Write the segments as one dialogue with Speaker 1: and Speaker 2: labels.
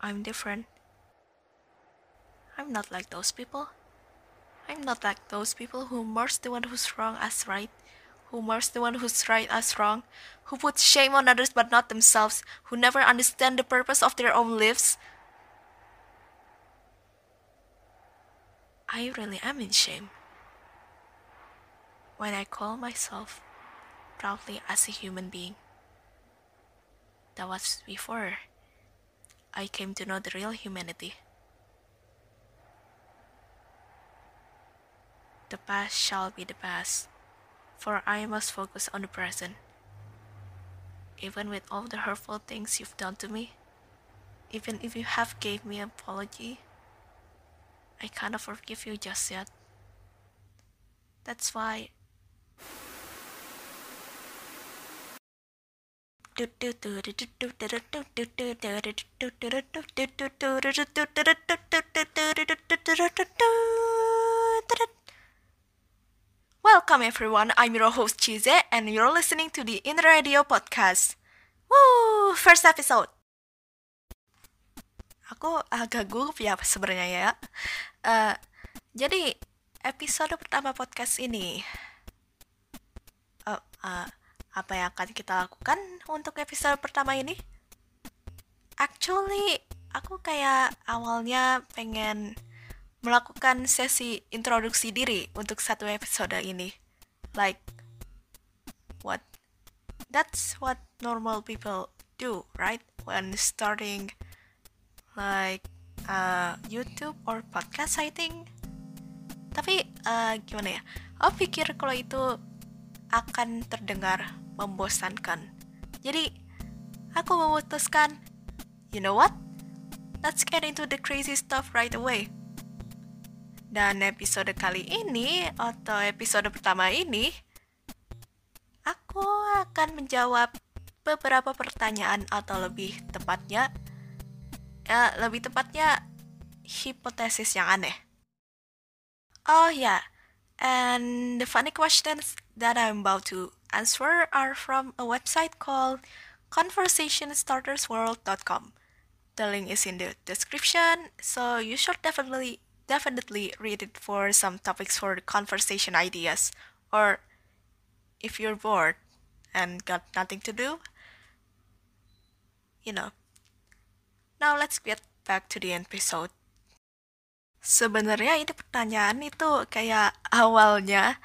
Speaker 1: I'm different. I'm not like those people. I'm not like those people who merge the one who's wrong as right, who merge the one who's right as wrong, who put shame on others but not themselves, who never understand the purpose of their own lives. I really am in shame. When I call myself proudly as a human being. That was before I came to know the real humanity. The past shall be the past, for I must focus on the present. Even with all the hurtful things you've done to me, even if you have gave me an apology, I cannot forgive you just yet. That's why Welcome everyone, I'm your host Chize and you're listening to the In Radio Podcast. Woo, first episode. Aku agak gugup ya sebenarnya ya. Uh, jadi episode pertama podcast ini, uh, uh, apa yang akan kita lakukan untuk episode pertama ini? Actually, aku kayak awalnya pengen melakukan sesi introduksi diri untuk satu episode ini. Like, what? That's what normal people do, right? When starting like uh, YouTube or podcast, I think. Tapi uh, gimana ya? Aku pikir kalau itu akan terdengar membosankan. Jadi, aku memutuskan, you know what? Let's get into the crazy stuff right away. Dan episode kali ini, atau episode pertama ini, aku akan menjawab beberapa pertanyaan atau lebih tepatnya, ya, lebih tepatnya hipotesis yang aneh. Oh ya, yeah. and the funny questions that I'm about to answer are from a website called conversationstartersworld.com. The link is in the description, so you should definitely definitely read it for some topics for conversation ideas or if you're bored and got nothing to do, you know. Now let's get back to the episode. Sebenarnya ini pertanyaan itu kayak awalnya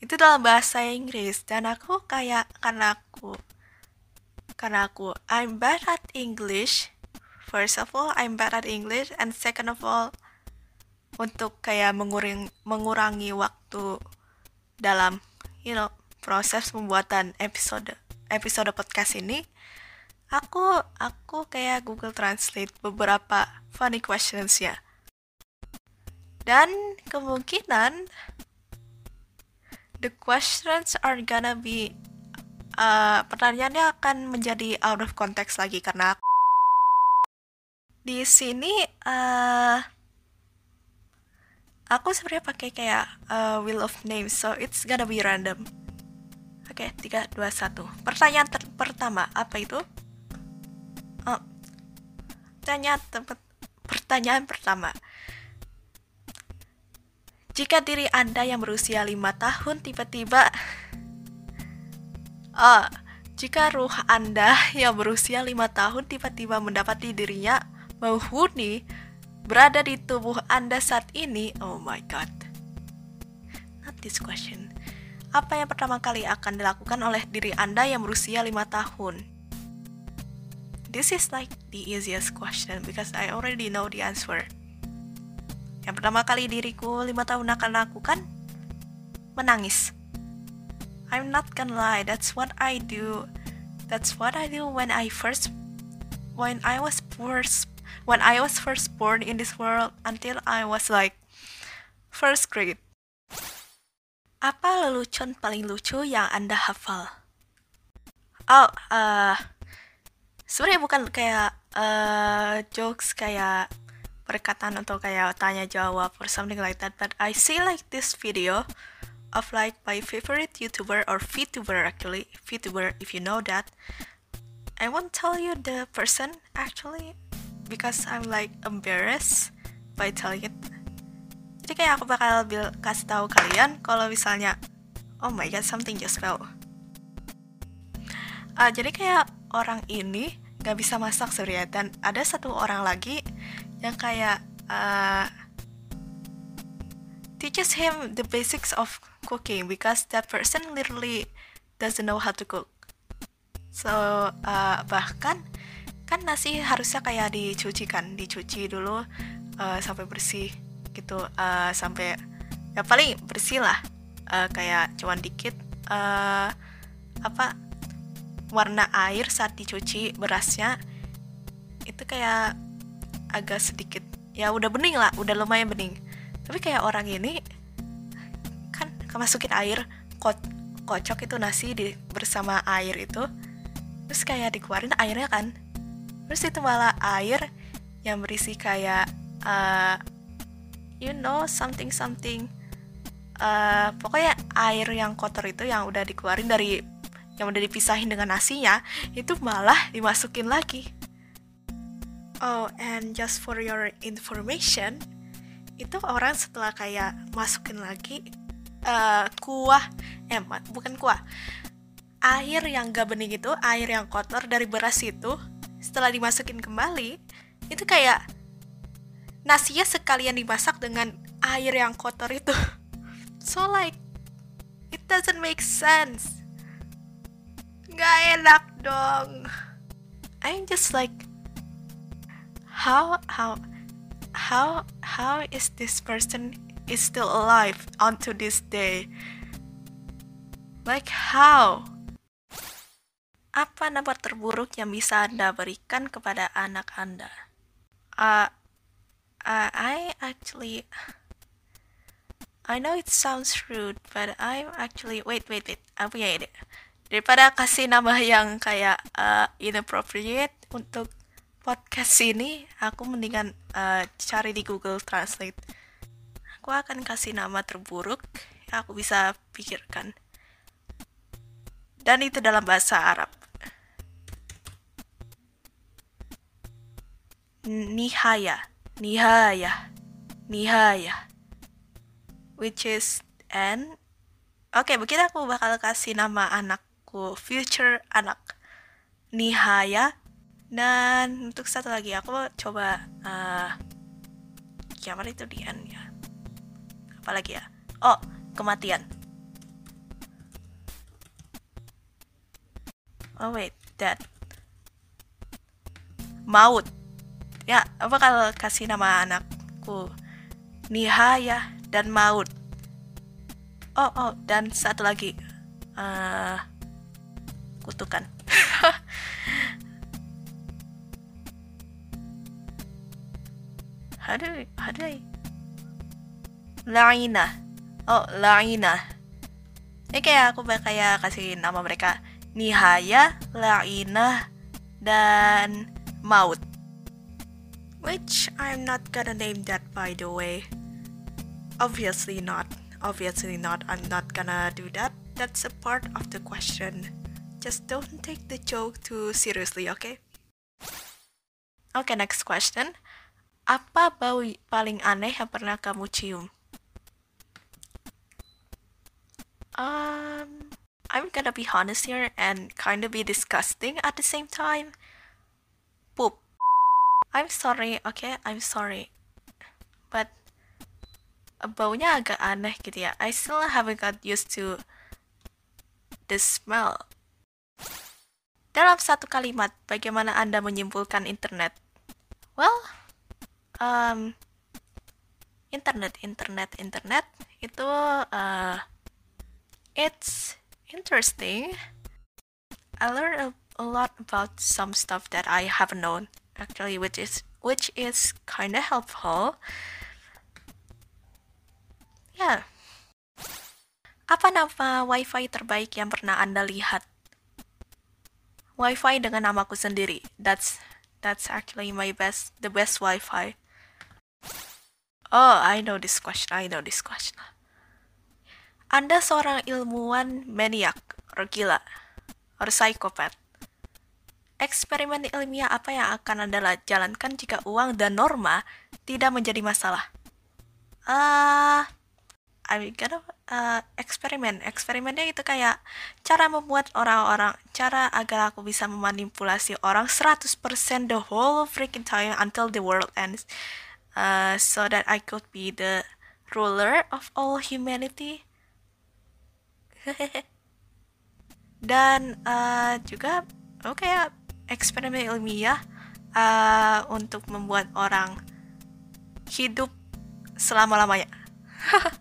Speaker 1: itu dalam bahasa Inggris. Dan aku kayak karena aku karena aku I'm bad at English. First of all I'm bad at English. And second of all untuk kayak menguring, mengurangi waktu dalam you know proses pembuatan episode episode podcast ini aku aku kayak Google Translate beberapa funny questions ya dan kemungkinan the questions are gonna be uh, pertanyaannya akan menjadi out of context lagi karena di sini uh, aku sebenarnya pakai kayak uh, wheel of names so it's gonna be random. Oke okay, 3, 2, 1 pertanyaan pertama apa itu? Oh, pertanyaan pertanyaan pertama jika diri Anda yang berusia lima tahun tiba-tiba Oh, jika ruh Anda yang berusia lima tahun tiba-tiba mendapati dirinya menghuni berada di tubuh Anda saat ini, oh my god. Not this question. Apa yang pertama kali akan dilakukan oleh diri Anda yang berusia lima tahun? This is like the easiest question because I already know the answer. Yang pertama kali diriku lima tahun akan lakukan menangis. I'm not gonna lie, that's what I do. That's what I do when I first when I was first when I was first born in this world until I was like first grade. Apa lelucon paling lucu yang Anda hafal? Oh, uh, sebenarnya bukan kayak uh, jokes kayak perkataan untuk kayak tanya jawab or something like that but I see like this video of like my favorite YouTuber or VTuber actually VTuber if you know that I won't tell you the person actually because I'm like embarrassed by telling it. Jadi kayak aku bakal bil kasih tahu kalian kalau misalnya oh my god something just fell. Uh, jadi kayak orang ini nggak bisa masak surya dan ada satu orang lagi yang kayak uh, teaches him the basics of cooking because that person literally doesn't know how to cook. So uh, bahkan kan nasi harusnya kayak dicuci kan, dicuci dulu uh, sampai bersih gitu, uh, sampai ya paling bersih lah, uh, kayak cuman dikit uh, apa warna air saat dicuci berasnya itu kayak agak sedikit ya udah bening lah, udah lumayan bening. Tapi kayak orang ini kan kemasukin air, ko kocok itu nasi di bersama air itu terus kayak dikeluarin airnya kan terus itu malah air yang berisi kayak uh, you know something something uh, pokoknya air yang kotor itu yang udah dikeluarin dari yang udah dipisahin dengan nasinya itu malah dimasukin lagi oh and just for your information itu orang setelah kayak masukin lagi uh, kuah eh bukan kuah air yang gak bening itu, air yang kotor dari beras itu, setelah dimasukin kembali, itu kayak nasinya sekalian dimasak dengan air yang kotor itu. So like, it doesn't make sense. Gak enak dong. I'm just like, how, how, how, how is this person is still alive onto this day? Like how? Apa nomor terburuk yang bisa Anda berikan kepada anak Anda? Uh, uh, I actually I know it sounds rude, but I'm actually wait wait wait. Aku punya ide. Daripada kasih nama yang kayak uh, inappropriate untuk podcast ini, aku mendingan uh, cari di Google Translate. Aku akan kasih nama terburuk yang aku bisa pikirkan. Dan itu dalam bahasa Arab. nihaya, nihaya, nihaya, which is and oke okay, begitu aku bakal kasih nama anakku future anak nihaya. Dan untuk satu lagi aku coba uh, kiamat itu di end ya apalagi ya? Oh kematian. Oh wait that. Maut. Ya, apa kalau kasih nama anakku Nihaya dan Maut. Oh, oh, dan satu lagi. Uh, kutukan. Hadai, hadai. Laina. Oh, Laina. Ini kayak aku kayak kasih nama mereka Nihaya, Laina, dan Maut. Which I'm not gonna name that by the way. Obviously not. Obviously not. I'm not gonna do that. That's a part of the question. Just don't take the joke too seriously, okay? Okay, next question. Apa bau paling aneh yang pernah kamu cium? Um, I'm gonna be honest here and kind of be disgusting at the same time. Poop. I'm sorry, okay? I'm sorry. But baunya agak aneh gitu ya. I still haven't got used to the smell. Dalam satu kalimat, bagaimana Anda menyimpulkan internet? Well, um, internet, internet, internet itu uh, it's interesting. I learned a, a lot about some stuff that I haven't known actually which is which is kind of helpful yeah. apa nama wifi terbaik yang pernah anda lihat wifi dengan namaku sendiri. That's that's actually my best the best wifi. Oh I know this question I know this question. Anda seorang ilmuwan maniak or gila or psychopath. Eksperimen ilmiah apa yang akan Anda jalankan jika uang dan norma tidak menjadi masalah? Ah, uh, I gonna uh, eksperimen. Eksperimennya itu kayak cara membuat orang-orang, cara agar aku bisa memanipulasi orang 100% the whole freaking time until the world ends. Uh, so that I could be the ruler of all humanity. Dan uh, juga oke okay, ya eksperimen ilmiah uh, untuk membuat orang hidup selama-lamanya.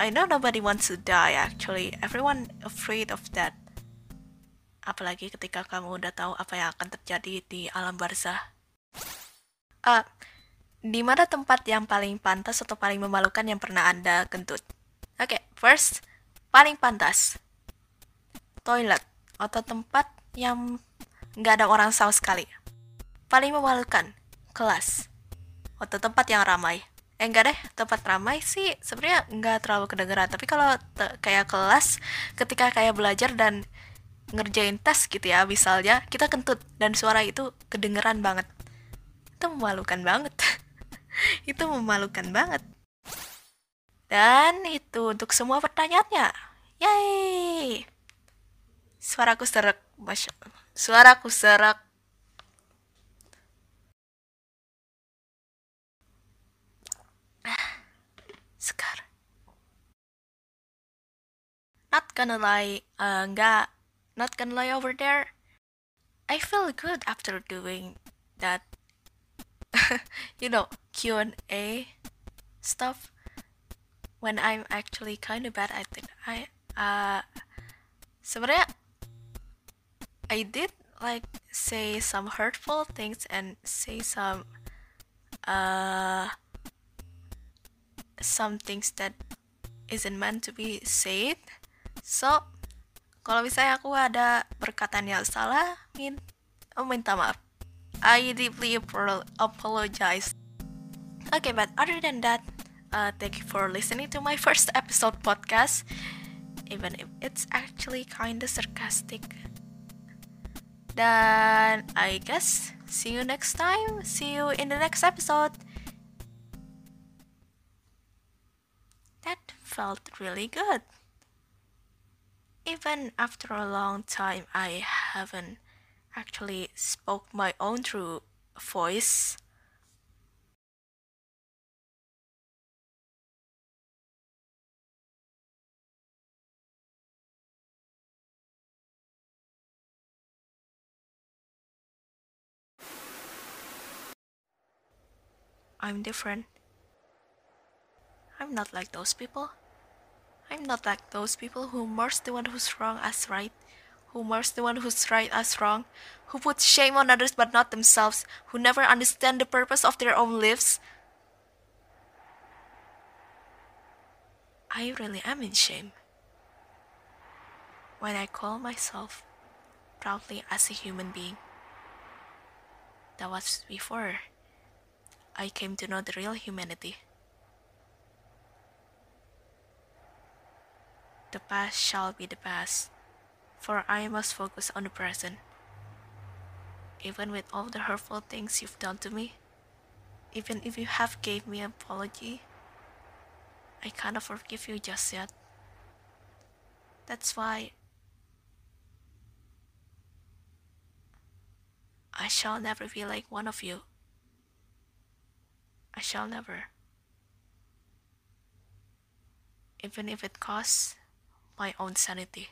Speaker 1: I know nobody wants to die actually. Everyone afraid of that. Apalagi ketika kamu udah tahu apa yang akan terjadi di alam barzah. Uh, di mana tempat yang paling pantas atau paling memalukan yang pernah Anda kentut? Oke, okay, first, paling pantas. Toilet atau tempat yang nggak ada orang sama sekali. Paling memalukan, kelas atau tempat yang ramai eh enggak deh tempat ramai sih sebenarnya enggak terlalu kedengeran. Tapi kalau kayak kelas ketika kayak belajar dan ngerjain tes gitu ya misalnya kita kentut dan suara itu kedengeran banget. Itu memalukan banget. Itu memalukan banget. Dan itu untuk semua pertanyaannya. Yay! Suaraku serak masya suaraku serak Not gonna lie, uh, nggak, not gonna lie over there. I feel good after doing that, you know, Q&A stuff. When I'm actually kind of bad, I think I, uh, sebenarnya I did like say some hurtful things and say some, uh, some things that isn't meant to be said. So, kalau misalnya aku ada perkataan yang salah, min oh, minta maaf. I deeply apologize. Okay, but other than that, uh, thank you for listening to my first episode podcast. Even if it's actually kinda sarcastic. Dan I guess see you next time. See you in the next episode. Felt really good. Even after a long time, I haven't actually spoke my own true voice. I'm different. I'm not like those people. I'm not like those people who marks the one who's wrong as right, who marks the one who's right as wrong, who put shame on others but not themselves, who never understand the purpose of their own lives. I really am in shame. When I call myself proudly as a human being. That was before I came to know the real humanity. The past shall be the past, for I must focus on the present. Even with all the hurtful things you've done to me, even if you have gave me an apology, I cannot forgive you just yet. That's why I shall never be like one of you. I shall never. Even if it costs my own sanity.